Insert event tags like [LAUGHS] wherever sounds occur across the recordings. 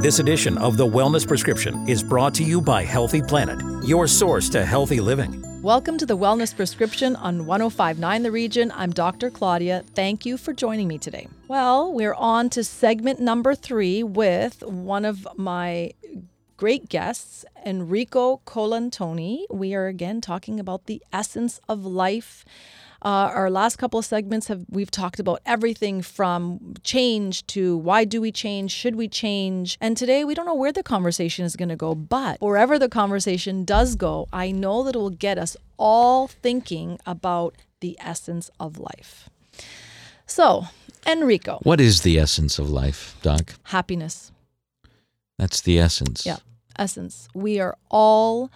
This edition of The Wellness Prescription is brought to you by Healthy Planet, your source to healthy living. Welcome to the Wellness Prescription on 1059 The Region. I'm Dr. Claudia. Thank you for joining me today. Well, we're on to segment number three with one of my great guests, Enrico Colantoni. We are again talking about the essence of life. Uh, our last couple of segments have we've talked about everything from change to why do we change, should we change, and today we don't know where the conversation is going to go, but wherever the conversation does go, I know that it will get us all thinking about the essence of life. So, Enrico, What is the essence of life, Doc? happiness. That's the essence. Yeah, essence. We are all,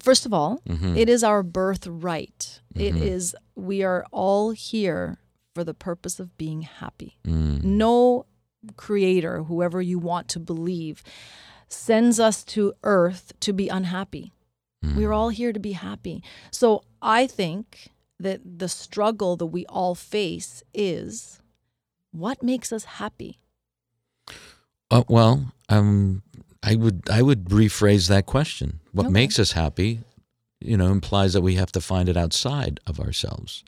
first of all, Mhm. it is our birthright. It Mhm. is, we are all here for the purpose of being happy. Mm. No creator, whoever you want to believe, sends us to earth to be unhappy. Mm. We're all here to be happy. So I think that the struggle that we all face is what makes us happy? Uh, well, um, I would I would rephrase that question. What Okay. makes us happy, you know, implies that we have to find it outside of ourselves.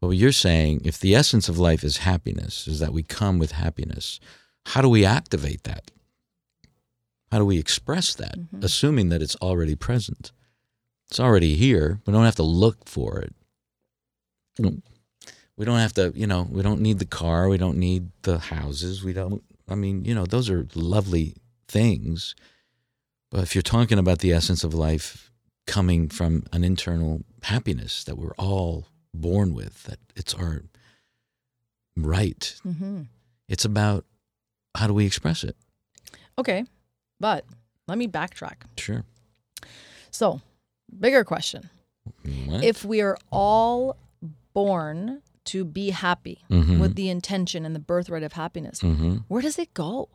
But what you're saying, if the essence of life is happiness, is that we come with happiness, how do we activate that? How do we express that, Mhm. assuming that it's already present? It's already here. We don't have to look for it. We don't have to, you know, we don't need the car. We don't need the houses. We don't, I mean, you know, those are lovely things. But if you're talking about the essence of life coming from an internal happiness that we're all born with, that it's our right, Mm-hmm. it's about how do we express it? Okay, but let me backtrack. Sure. So, bigger question. What? If we are all born to be happy Mhm. with the intention and the birthright of happiness, Mhm. where does it go?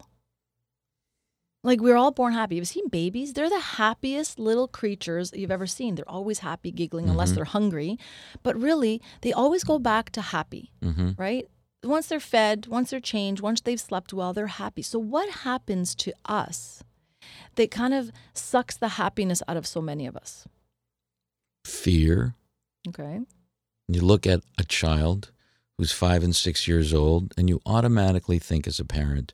Like we're all born happy. You've seen babies; they're the happiest little creatures you've ever seen. They're always happy, giggling, unless Mhm. they're hungry. But really, they always go back to happy, Mhm. right? Once they're fed, once they're changed, once they've slept well, they're happy. So, what happens to us that kind of sucks the happiness out of so many of us? Fear. Okay. You look at a child who's five and six years old, and you automatically think as a parent,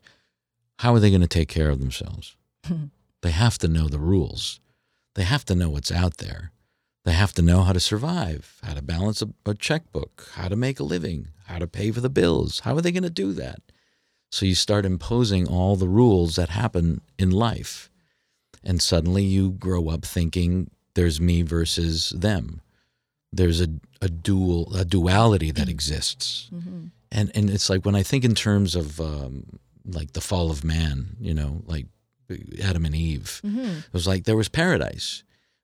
how are they going to take care of themselves? [LAUGHS] they have to know the rules. They have to know what's out there. They have to know how to survive, how to balance a, a checkbook, how to make a living, how to pay for the bills. How are they going to do that? So you start imposing all the rules that happen in life. And suddenly you grow up thinking there's me versus them. There's a, a dual a duality that exists hmm and and it's like when I think in terms of um, like the fall of man, you know, like Adam and Eve. hmm It was like there was paradise,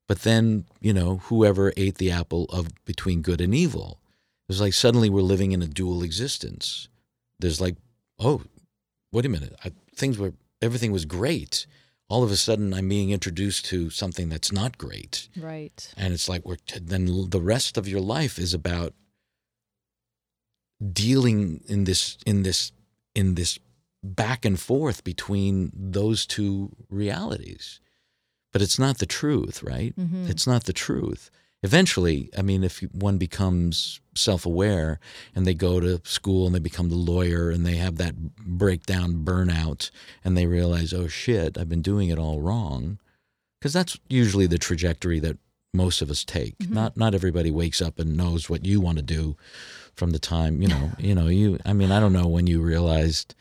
but then you know whoever ate the apple of between good and evil. It was like suddenly we're living in a dual existence. There's like, oh, wait a minute, I, things were everything was great. All of a sudden, I'm being introduced to something that's not great, Right. and it's like we're then the rest of your life is about dealing in this in this in this back and forth between those two realities but it's not the truth right Mhm. it's not the truth eventually i mean if one becomes self-aware and they go to school and they become the lawyer and they have that breakdown burnout and they realize oh shit i've been doing it all wrong because that's usually the trajectory that most of us take Mhm. not not everybody wakes up and knows what you want to do from the time you know you know you i mean i don't know when you realized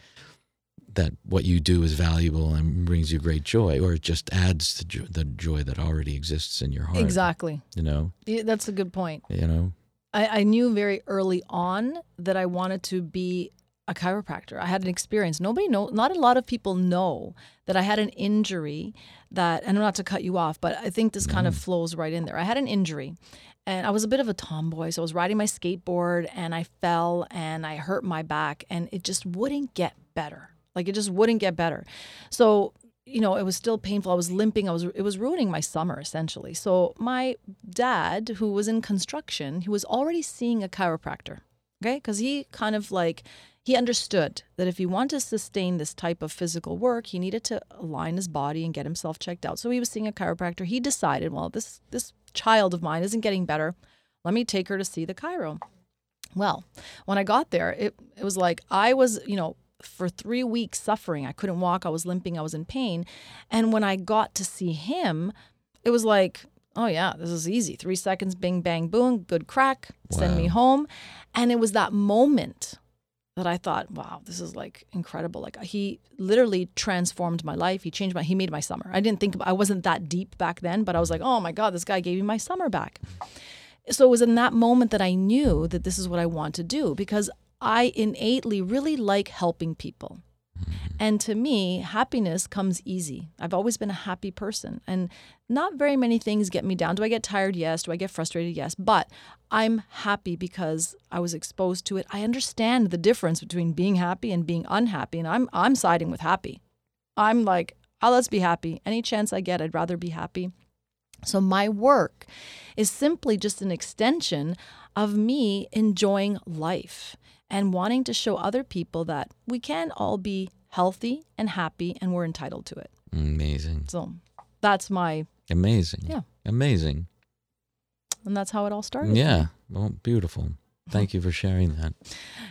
that what you do is valuable and brings you great joy or it just adds to jo- the joy that already exists in your heart Exactly. you know Yeah, That's a good point. you know I, I knew very early on that I wanted to be a chiropractor. I had an experience. Nobody know, not a lot of people know that I had an injury that, and I'm not to cut you off, but I think this kind of flows right in there. I had an injury and I was a bit of a tomboy. So I was riding my skateboard and I fell and I hurt my back and it just wouldn't get better. Like it just wouldn't get better. So you know, it was still painful. I was limping. I was it was ruining my summer essentially. So my dad, who was in construction, he was already seeing a chiropractor. Okay. Because he kind of like, he understood that if he wanted to sustain this type of physical work, he needed to align his body and get himself checked out. So he was seeing a chiropractor. He decided, well, this this child of mine isn't getting better. Let me take her to see the chiro. Well, when I got there, it it was like I was, you know, for three weeks suffering. I couldn't walk. I was limping. I was in pain. And when I got to see him, it was like, oh yeah, this is easy. Three seconds, bing, bang, boom, good crack, send me home. And it was that moment that I thought, wow, this is like incredible. Like he literally transformed my life. He changed my, he made my summer. I didn't think, I wasn't that deep back then, but I was like, oh my God, this guy gave me my summer back. So it was in that moment that I knew that this is what I want to do because I innately really like helping people. Mm-hmm. And to me, happiness comes easy. I've always been a happy person, and not very many things get me down. Do I get tired? Yes. Do I get frustrated? Yes. But I'm happy because I was exposed to it. I understand the difference between being happy and being unhappy, and I'm I'm siding with happy. I'm like, oh, let's be happy. Any chance I get, I'd rather be happy. So my work is simply just an extension of me enjoying life and wanting to show other people that we can all be healthy and happy and we're entitled to it. Amazing. So that's my Amazing. Yeah. Amazing. and that's how it all started. Yeah. Well, beautiful. Thank you for sharing that.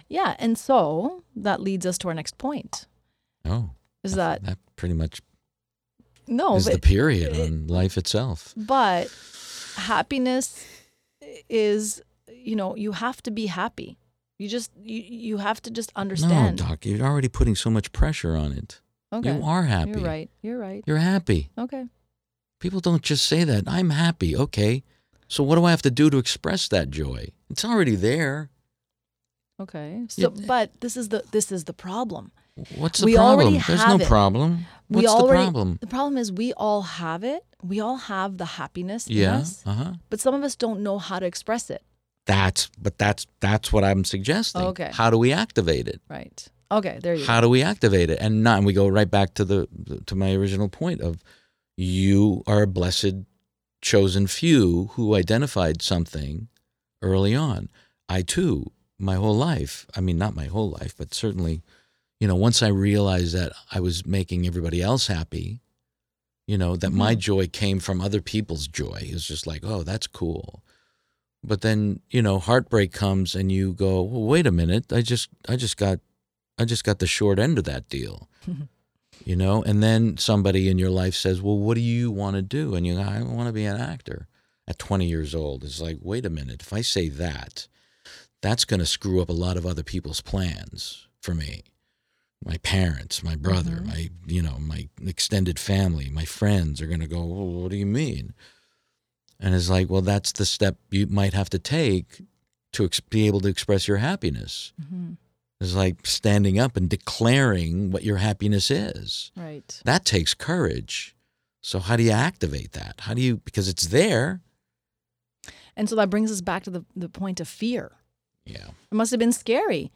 Yeah, and so that leads us to our next point. Oh, Is that that pretty much no, is but the period on life itself. but happiness is you know, you have to be happy. You just you, you have to just understand. No, doc, you're already putting so much pressure on it. okay. You are happy. You're right. You're right. You're happy. Okay. People don't just say that. I'm happy. Okay. So what do I have to do to express that joy? It's already there. Okay. So Yeah. but this is the this is the problem. What's the We problem? There's no it. problem. we What's already, the problem? The problem is we all have it. We all have the happiness in us, Uh-huh. but some of us don't know how to express it. That's but that's that's what I'm suggesting. Okay. How do we activate it? Right. Okay, there you go. How do we activate it? And not and we go right back to the to my original point of you are a blessed chosen few who identified something early on. I too, my whole life, I mean not my whole life, but certainly, you know, once I realized that I was making everybody else happy, you know, that my mm-hmm. joy came from other people's joy. It was just like, oh, that's cool. But then, you know, heartbreak comes and you go, well, wait a minute, I just I just got I just got the short end of that deal. [LAUGHS] you know, and then somebody in your life says, "Well, what do you want to do?" And you go, "I want to be an actor." At 20 years old, it's like, "Wait a minute, if I say that, that's going to screw up a lot of other people's plans for me." My parents, my brother, mm-hmm. my, you know, my extended family, my friends are going to go, well, "What do you mean?" And it's like, "Well, that's the step you might have to take to ex- be able to express your happiness." Mhm. It's like standing up and declaring what your happiness is. Right. That takes courage. So how do you activate that? How do you because it's there? And so that brings us back to the, the point of fear. Yeah. It must have been scary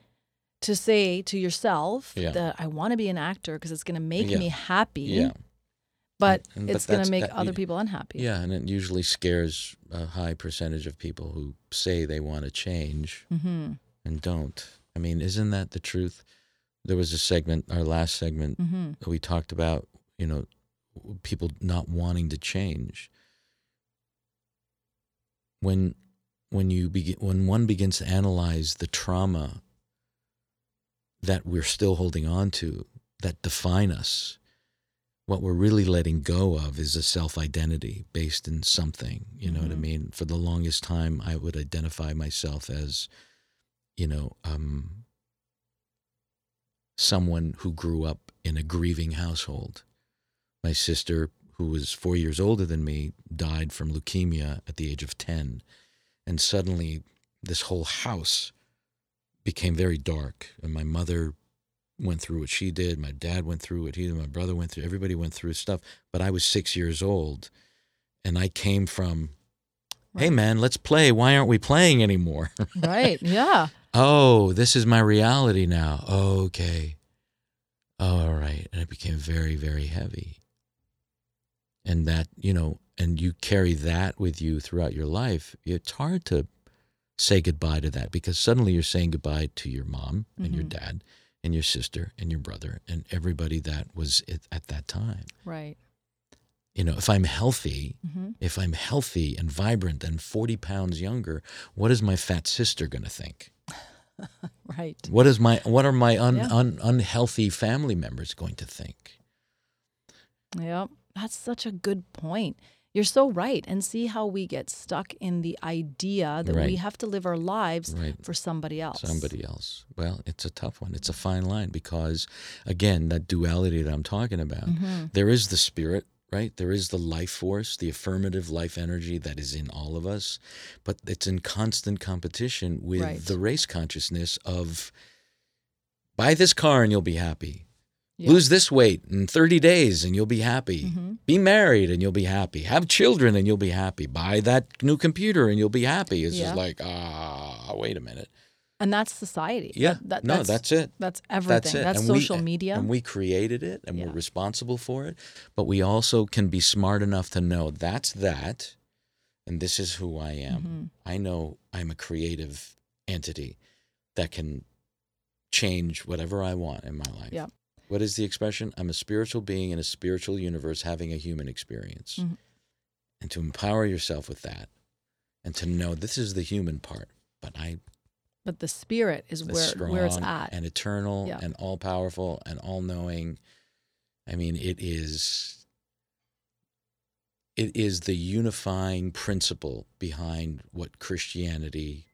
to say to yourself Yeah. that I want to be an actor because it's going to make Yeah. me happy, Yeah. But And- it's going to make that- other people unhappy. Yeah, and it usually scares a high percentage of people who say they want to change Mm-hmm. and don't. I mean, isn't that the truth? There was a segment, our last segment, Mm-hmm. that we talked about, you know, people not wanting to change. When when you begin when one begins to analyze the trauma that we're still holding on to that define us, what we're really letting go of is a self identity based in something. You know what I Mhm. mean? For the longest time, I would identify myself as, you know, um, someone who grew up in a grieving household. My sister, who was four years older than me, died from leukemia at the age of 10. And suddenly, this whole house became very dark. And my mother went through what she did. My dad went through what he did. My brother went through. Everybody went through stuff. But I was six years old. And I came from, hey, man, let's play. Why aren't we playing anymore? [LAUGHS] Right. Yeah. oh, this is my reality now. Oh, okay. Oh, all right. And it became very, very heavy. And that, you know, and you carry that with you throughout your life. It's hard to say goodbye to that because suddenly you're saying goodbye to your mom and your Mhm. dad and your sister and your brother and everybody that was at, at that time. Right. You know, if I'm healthy, hmm if I'm healthy and vibrant and 40 pounds younger, what is my fat sister going to think? [LAUGHS] Right. What is my what are my un, Yeah. un, unhealthy family members going to think? Yep. That's such a good point. You're so right. And see how we get stuck in the idea that we have to live our lives Right. for somebody else. Somebody else. Well, it's a tough one. It's a fine line because again, that duality that I'm talking about. Mhm. There is the spirit, right? There is the life force, the affirmative life energy that is in all of us, but it's in constant competition with Right. the race consciousness of buy this car and you'll be happy. Yeah. Lose this weight in 30 days and you'll be happy. Mhm. Be married and you'll be happy. Have children and you'll be happy. Buy that new computer and you'll be happy. It's Yeah. just like, ah, wait a minute. And that's society. Yeah. That- that- no, that's it. That's everything. That's. That's And we- social media. And we created it and Yeah. we're responsible for it. But we also can be smart enough to know that's that and this is who I am. Mhm. I know I'm a creative entity that can change whatever I want in my life. Yeah. What is the expression? I'm a spiritual being in a spiritual universe having a human experience. Mhm. And to empower yourself with that and to know this is the human part, but I But the spirit is where strong where it's at. and eternal Yeah. and all powerful and all knowing. I mean, it is it is the unifying principle behind what Christianity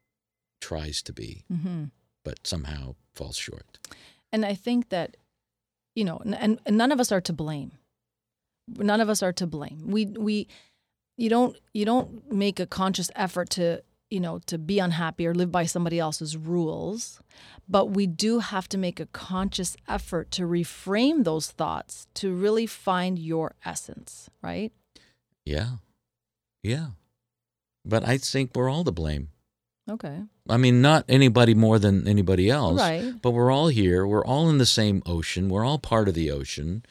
tries to be, hmm but somehow falls short. And I think that, you know, and, and none of us are to blame. None of us are to blame. We we you don't you don't make a conscious effort to you know to be unhappy or live by somebody else's rules, but we do have to make a conscious effort to reframe those thoughts to really find your essence, right? Yeah. Yeah. But I think we're all to blame. Okay. I mean, not anybody more than anybody else. Right. But we're all here. We're all in the same ocean. We're all part of the ocean.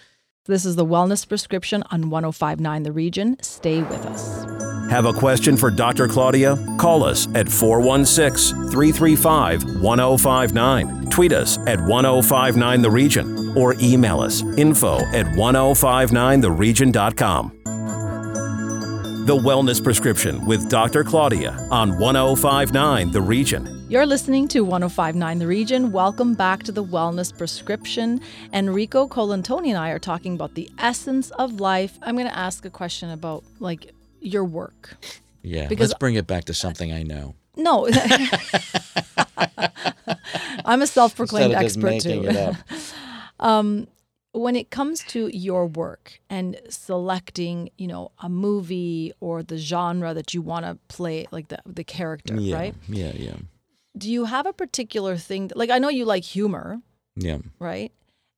This is the Wellness Prescription on 1059 The Region. Stay with us. Have a question for Dr. Claudia? Call us at 416 335 1059. Tweet us at 1059 The Region or email us info at 1059theregion.com. The Wellness Prescription with Dr. Claudia on 1059 The Region. You're listening to 1059 The Region. Welcome back to the Wellness Prescription. Enrico Colantoni and I are talking about the essence of life. I'm going to ask a question about like your work. Yeah. Because- Let's bring it back to something I know. No, [LAUGHS] I'm a self-proclaimed Instead of just expert making too. it up. [LAUGHS] um, when it comes to your work and selecting, you know, a movie or the genre that you want to play, like the the character, yeah. right? Yeah. Yeah. Do you have a particular thing? That, like, I know you like humor, Yeah. right?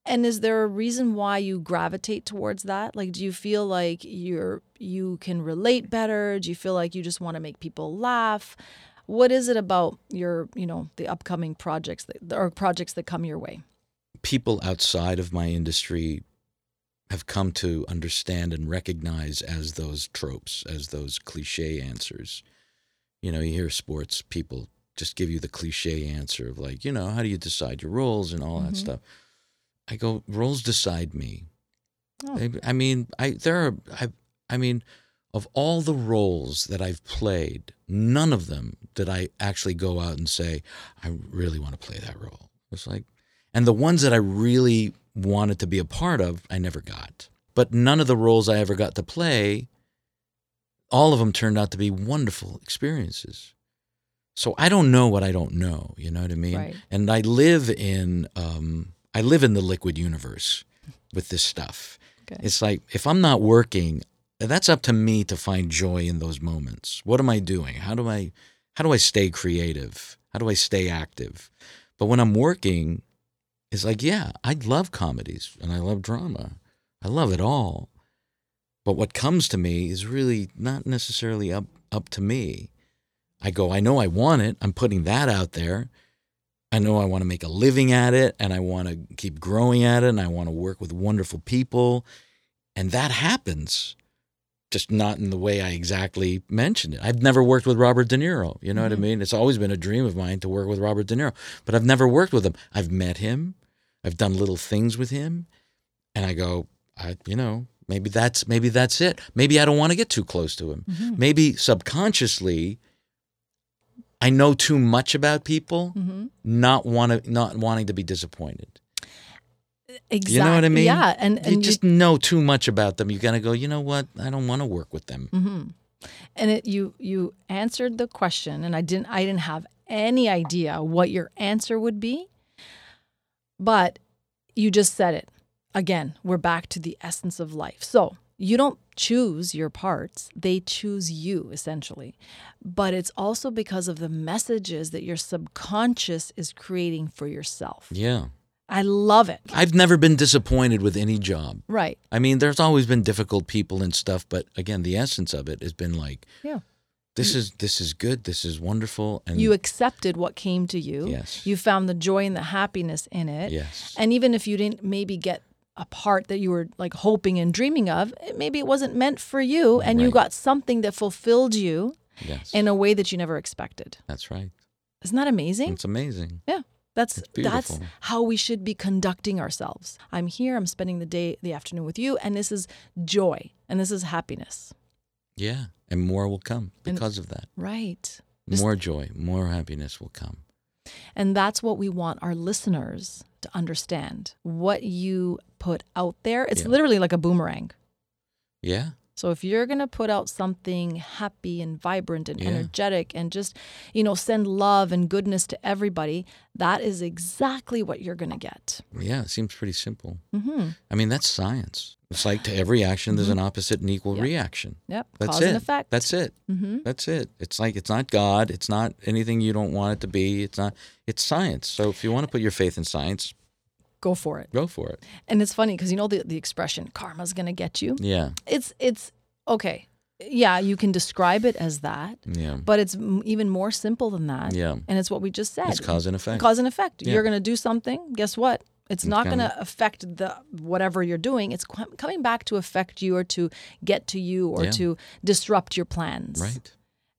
And is there a reason why you gravitate towards that? Like, do you feel like you're you can relate better? Do you feel like you just want to make people laugh? What is it about your, you know, the upcoming projects that, or projects that come your way? People outside of my industry have come to understand and recognize as those tropes, as those cliche answers. You know, you hear sports people just give you the cliche answer of like, you know, how do you decide your roles and all that Mhm. stuff. I go, roles decide me. Oh. I, I mean, I there are I I mean, of all the roles that I've played, none of them did I actually go out and say, I really want to play that role. It's like and the ones that I really wanted to be a part of, I never got. But none of the roles I ever got to play, all of them turned out to be wonderful experiences. So I don't know what I don't know, you know what I mean? Right. And I live in um, I live in the liquid universe with this stuff. Okay. It's like if I'm not working, that's up to me to find joy in those moments. What am I doing? How do I how do I stay creative? How do I stay active? But when I'm working, it's like, yeah, I love comedies and I love drama. I love it all. But what comes to me is really not necessarily up up to me. I go, I know I want it. I'm putting that out there. I know I want to make a living at it and I want to keep growing at it and I want to work with wonderful people. And that happens just not in the way I exactly mentioned it. I've never worked with Robert De Niro. You know what I mm-hmm. mean? It's always been a dream of mine to work with Robert De Niro, but I've never worked with him. I've met him, I've done little things with him, and I go, I, you know, maybe that's maybe that's it. Maybe I don't want to get too close to him. Maybe subconsciously, I know too much about people, not want to, not wanting to be disappointed. Exactly. You know what I mean? Yeah, and and you you- just know too much about them. You gotta go. You know what? I don't want to work with them. Mm-hmm. and it you you answered the question and i didn't i didn't have any idea what your answer would be but you just said it. Again we're back to the essence of life. So you don't choose your parts. They choose you essentially. But it's also because of the messages that your subconscious is creating for yourself. Yeah, i love it. I've never been disappointed with any job. right. I mean, there's always been difficult people and stuff, but again, the essence of it has been like, yeah this is this is good. This is wonderful. And you accepted what came to you Yes. you found the joy and the happiness in it yes, And even if you didn't maybe get a part that you were like hoping and dreaming of, it- maybe it wasn't meant for you and you got something that fulfilled you yes, in a way that you never expected. that's right. Isn't that amazing? It's amazing. yeah. That's that's how we should be conducting ourselves. I'm here, I'm spending the day, the afternoon with you, and this is joy and this is happiness. Yeah, and more will come And- because of that. Right. Just- More joy, more happiness will come. And that's what we want our listeners to understand. What you put out there, it's Yeah. literally like a boomerang. Yeah, So if you're going to put out something happy and vibrant and Yeah. energetic and just, you know, send love and goodness to everybody, that is exactly what you're going to get. yeah. It seems pretty simple. Mm-hmm. I mean, that's science. It's like to every action, there's an opposite and equal Yeah. reaction. Yep. That's Cause it. and effect. That's it. Mm-hmm. That's it. It's like it's not God. It's not anything you don't want it to be. It's not. It's science. So if you want to put your faith in science, Go for it. go for it. And it's funny because you know the, the expression karma's going to get you. Yeah. It's it's okay. Yeah, you can describe it as that, Yeah. but it's m- even more simple than that. Yeah. And it's what we just said. It's cause and effect. Cause and effect. Yeah. You're going to do something. Guess what? It's It's not going gonna- to affect the whatever you're doing. It's coming back to affect you or to get to you or Yeah. to disrupt your plans. Right.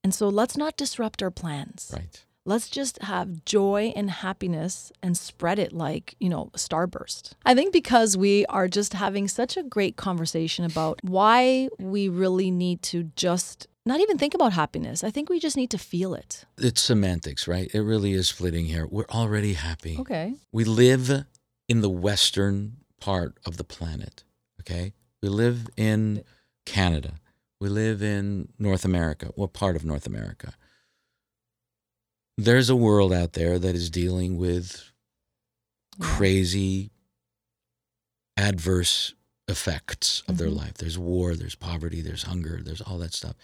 And so let's not disrupt our plans. Right. Let's just have joy and happiness and spread it like, you know, a starburst. I think because we are just having such a great conversation about why we really need to just not even think about happiness. I think we just need to feel it. It's semantics, right? It really is splitting here. We're already happy. Okay. We live in the western part of the planet. Okay. We live in Canada. We live in North America. What part of North America? There's a world out there that is dealing with crazy adverse effects of their Mhm. life. There's war, there's poverty, there's hunger, there's all that stuff.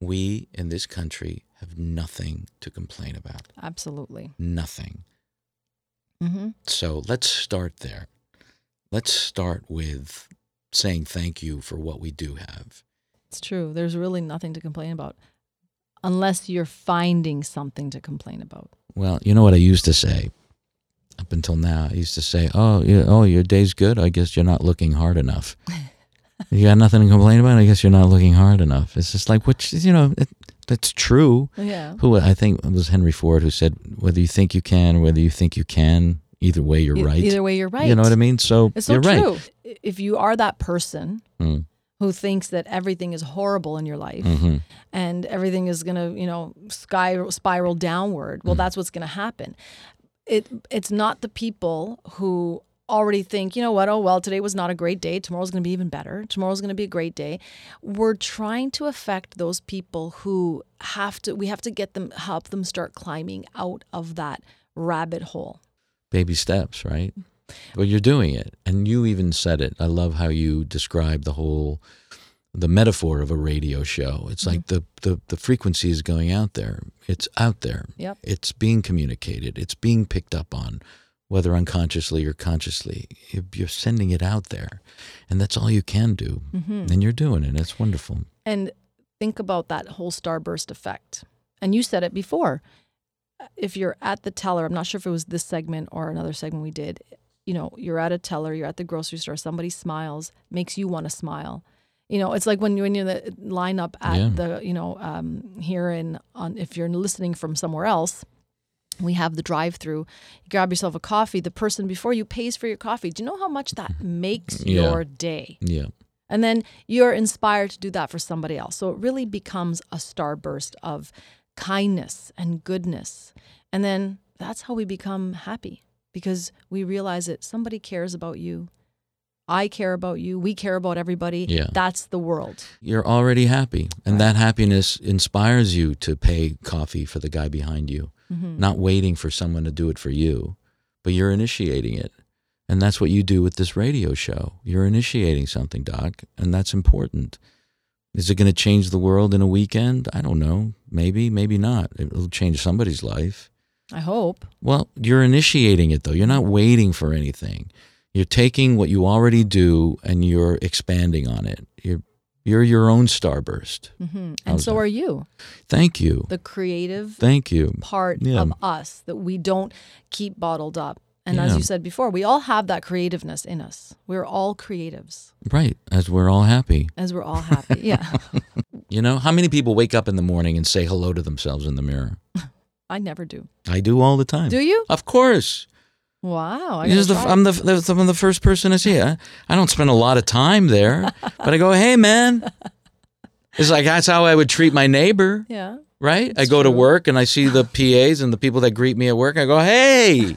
We in this country have nothing to complain about. Absolutely. Nothing. Mm-hmm. So let's start there. Let's start with saying thank you for what we do have. It's true. There's really nothing to complain about unless you're finding something to complain about. Well, you know what I used to say up until now. I used to say, "Oh, yeah, oh, your day's good. I guess you're not looking hard enough. [LAUGHS] you got nothing to complain about. I guess you're not looking hard enough." It's just like, which you know, it, that's true. Yeah. Who I think it was Henry Ford who said, "Whether you think you can, whether you think you can, either way, you're E- right." Either way, you're right. You know what I mean? So It's so you're true. right. If you are that person Mm, who thinks that everything is horrible in your life mhm. and everything is going to, you know, sky spiral downward, well, Mm. that's what's going to happen. It it's not the people who already think, you know what, oh well, today was not a great day. Tomorrow's going to be even better. Tomorrow's going to be a great day. We're trying to affect those people who have to we have to get them help them start climbing out of that rabbit hole. baby steps, right? But you're doing it, and you even said it. I love how you describe the whole, the metaphor of a radio show. It's like the, the the frequency is going out there. It's out there. Yep. It's being communicated. It's being picked up on, whether unconsciously or consciously. You're- sending it out there, and that's all you can do. Mhm. And you're doing it. It's wonderful. And think about that whole starburst effect. And you said it before. If you're at the teller, I'm not sure if it was this segment or another segment we did, you know, you're at a teller, you're at the grocery store, somebody smiles, makes you want to smile. You know, it's like when you when you're in the line up at Yeah. the you know um, here in on if you're listening from somewhere else. We have the drive-through. You grab yourself a coffee. The person before you pays for your coffee. Do you know how much that [LAUGHS] makes Yeah. your day? Yeah. And then you're inspired to do that for somebody else. So it really becomes a starburst of kindness and goodness. And then that's how we become happy because we realize that somebody cares about you. I care about you. We care about everybody. Yeah. That's the world. You're already happy. And that happiness inspires you to pay coffee for the guy behind you, Mm-hmm. not waiting for someone to do it for you, but you're initiating it. And that's what you do with this radio show. You're initiating something, Doc, and that's important. Is it going to change the world in a weekend? I don't know. Maybe, maybe not. It'll change somebody's life. I hope. Well, you're initiating it though. You're not waiting for anything. You're taking what you already do and you're expanding on it. You're you're your own starburst. hmm And so that? are you, Thank you. the creative Thank you. part Yeah. of us that we don't keep bottled up. And as you said before, we all have that creativeness in us. We're all creatives Right, as we're all happy. as we're all happy. yeah. [LAUGHS] You know, how many people wake up in the morning and say hello to themselves in the mirror? [LAUGHS] I never do. I do all the time. Do you? Of course. Wow. I This is gotta the, try. I'm the, the I'm the first person I see. I, I don't spend a lot of time there, but I go, hey man. It's like that's how I would treat my neighbor. yeah. right? I That's go to work and I see the PAs and the people that greet me at work. I go, hey.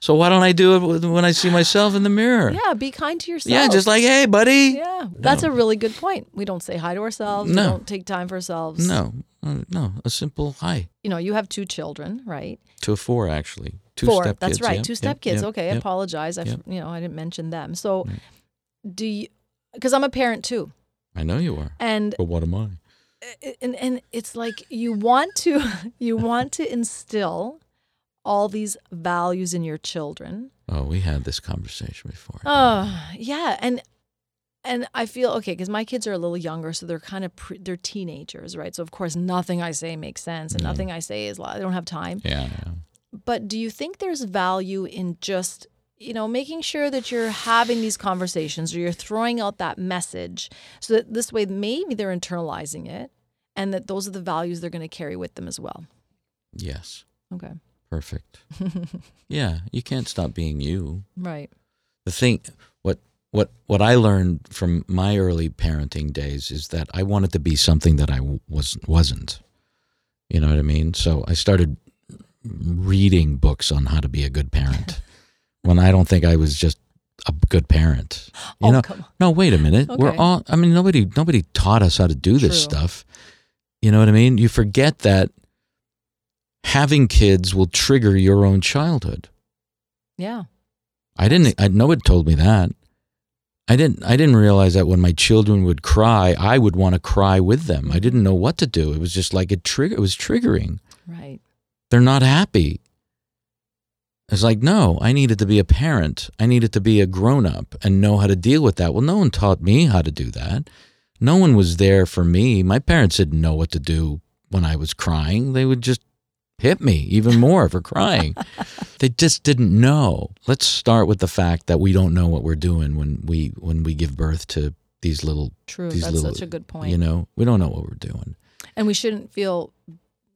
so why don't I do it when I see myself in the mirror? Yeah. Be kind to yourself. Yeah, just like, hey, buddy. Yeah. That's a really good point. We don't say hi to ourselves. No. We don't take time for ourselves. No, uh, no, a simple hi You know, you have two children, right? to four actually. Two Four. step That's kids, right. yep, two step yep, kids. yep, okay. I apologize. I, you know, I didn't mention them. So, do you? Because I'm a parent too, I know you are, and but what am I? and and it's like you want to [LAUGHS] you want to instill all these values in your children. Oh, we had this conversation before. Oh, yeah, and and I feel okay because my kids are a little younger, so they're kind of pre- they're teenagers, right? So of course, nothing I say makes sense, and Yeah. nothing I say is they don't have time. yeah, yeah. But do you think there's value in just you know making sure that you're having these conversations or you're throwing out that message so that this way maybe they're internalizing it and that those are the values they're going to carry with them as well. Yes, Okay. perfect. [LAUGHS] yeah, you can't stop being you. Right. the thing what what I learned from my early parenting days is that I wanted to be something that I was wasn't. You know what I mean? So I started reading books on how to be a good parent [LAUGHS] when I don't think I was just a good parent. You oh, know? come on. No, wait a minute. We're all I mean nobody nobody taught us how to do this True. stuff. You know what I mean? You forget that having kids will trigger your own childhood. Yeah. I didn't. I nobody told me that. I didn't. I didn't realize that when my children would cry, I would want to cry with them. I didn't know what to do. It was just like it trigger. It was triggering. Right. They're not happy. It's like no. I needed to be a parent. I needed to be a grown up and know how to deal with that. Well, no one taught me how to do that. No one was there for me. My parents didn't know what to do when I was crying. They would just hit me even more for crying. [LAUGHS] they just didn't know. Let's start with the fact that we don't know what we're doing when we when we give birth to these little True. these That's little such a good point. You know, we don't know what we're doing. and we shouldn't feel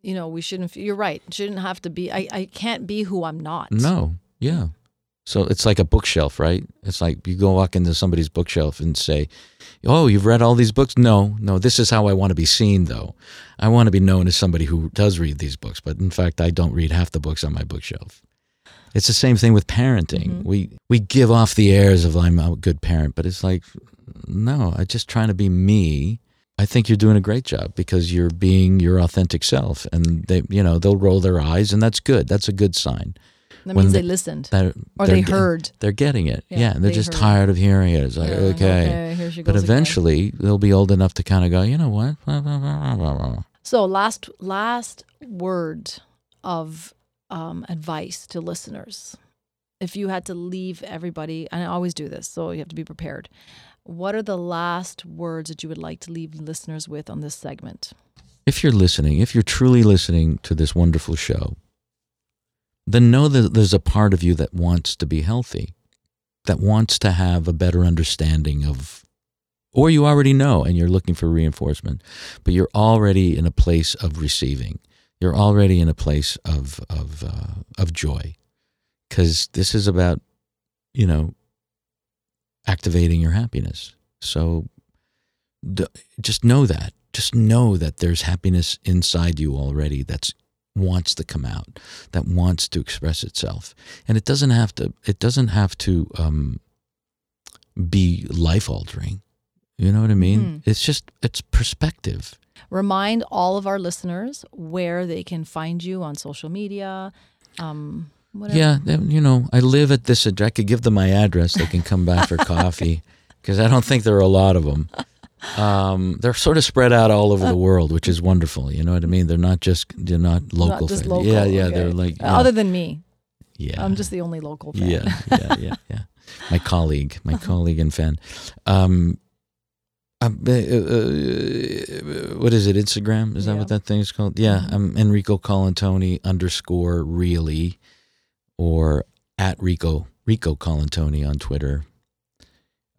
you know we shouldn't feel, you're right shouldn't have to be I, I can't be who i'm not No, yeah. So it's like a bookshelf, right? It's like you go walk into somebody's bookshelf and say, "Oh, you've read all these books?" No, no. This is how I want to be seen, though. I want to be known as somebody who does read these books, but in fact, I don't read half the books on my bookshelf. It's the same thing with parenting. Mhm. We we give off the airs of I'm a good parent, but it's like, no, I'm just trying to be me. I think you're doing a great job because you're being your authentic self, and they, you know, they'll roll their eyes, and that's good. That's a good sign. That when means they- they listened or they heard they're getting it. Yeah, Yeah, and they're they just heard. tired of hearing it. It's like, Yeah, okay. she But goes again. eventually, they'll be old enough to kind of go, you know what? Blah, blah, blah, blah, blah. so last last word of um, advice to listeners if you had to leave everybody and i always do this so you have to be prepared what are the last words that you would like to leave listeners with on this segment If you're listening, if you're truly listening to this wonderful show, then know that there's a part of you that wants to be healthy, that wants to have a better understanding of or you already know and you're looking for reinforcement, but you're already in a place of receiving. You're already in a place of of uh, of joy, because this is about, you know, activating your happiness. So, d- just know that. Just know that there's happiness inside you already. That's wants to come out, that wants to express itself, and it doesn't have to. It doesn't have to um, be life altering. You know what I mean? Mhm. It's just it's perspective. Remind all of our listeners where they can find you on social media. Um, whatever. Yeah, you know, I live at this address. I could give them my address. They can come back for coffee [LAUGHS] because I don't think there are a lot of them. Um, they're sort of spread out all over the world, which is wonderful. You know what I mean? They're not just they're not local. Not just local. Yeah, yeah. okay. They're like Uh, yeah, Other than me, yeah. I'm just the only local fan. yeah, [LAUGHS] yeah, yeah, yeah. My colleague, my colleague and fan. Um, um, uh, uh, what is it? Instagram? Is that Yeah. what that thing is called? Yeah. I'm Enrico Colantoni underscore really, or at Rico Rico Colantoni on Twitter.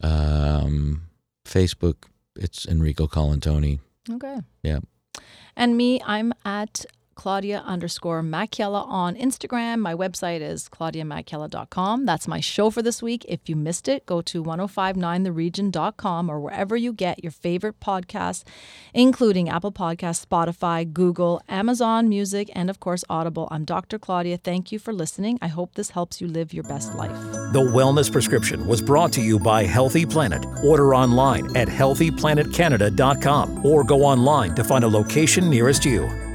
Um, Facebook, it's Enrico Colantoni. Okay. Yeah. And me, I'm at Claudia underscore Macchiella on Instagram. My website is claudiamacchiella.com. That's my show for this week. If you missed it, go to 1059theregion.com or wherever you get your favorite podcasts, including Apple Podcasts, Spotify, Google, Amazon Music, and of course Audible. I'm Dr. Claudia. Thank you for listening. I hope this helps you live your best life. The Wellness Prescription was brought to you by Healthy Planet. Order online at healthyplanetcanada.com or go online to find a location nearest you.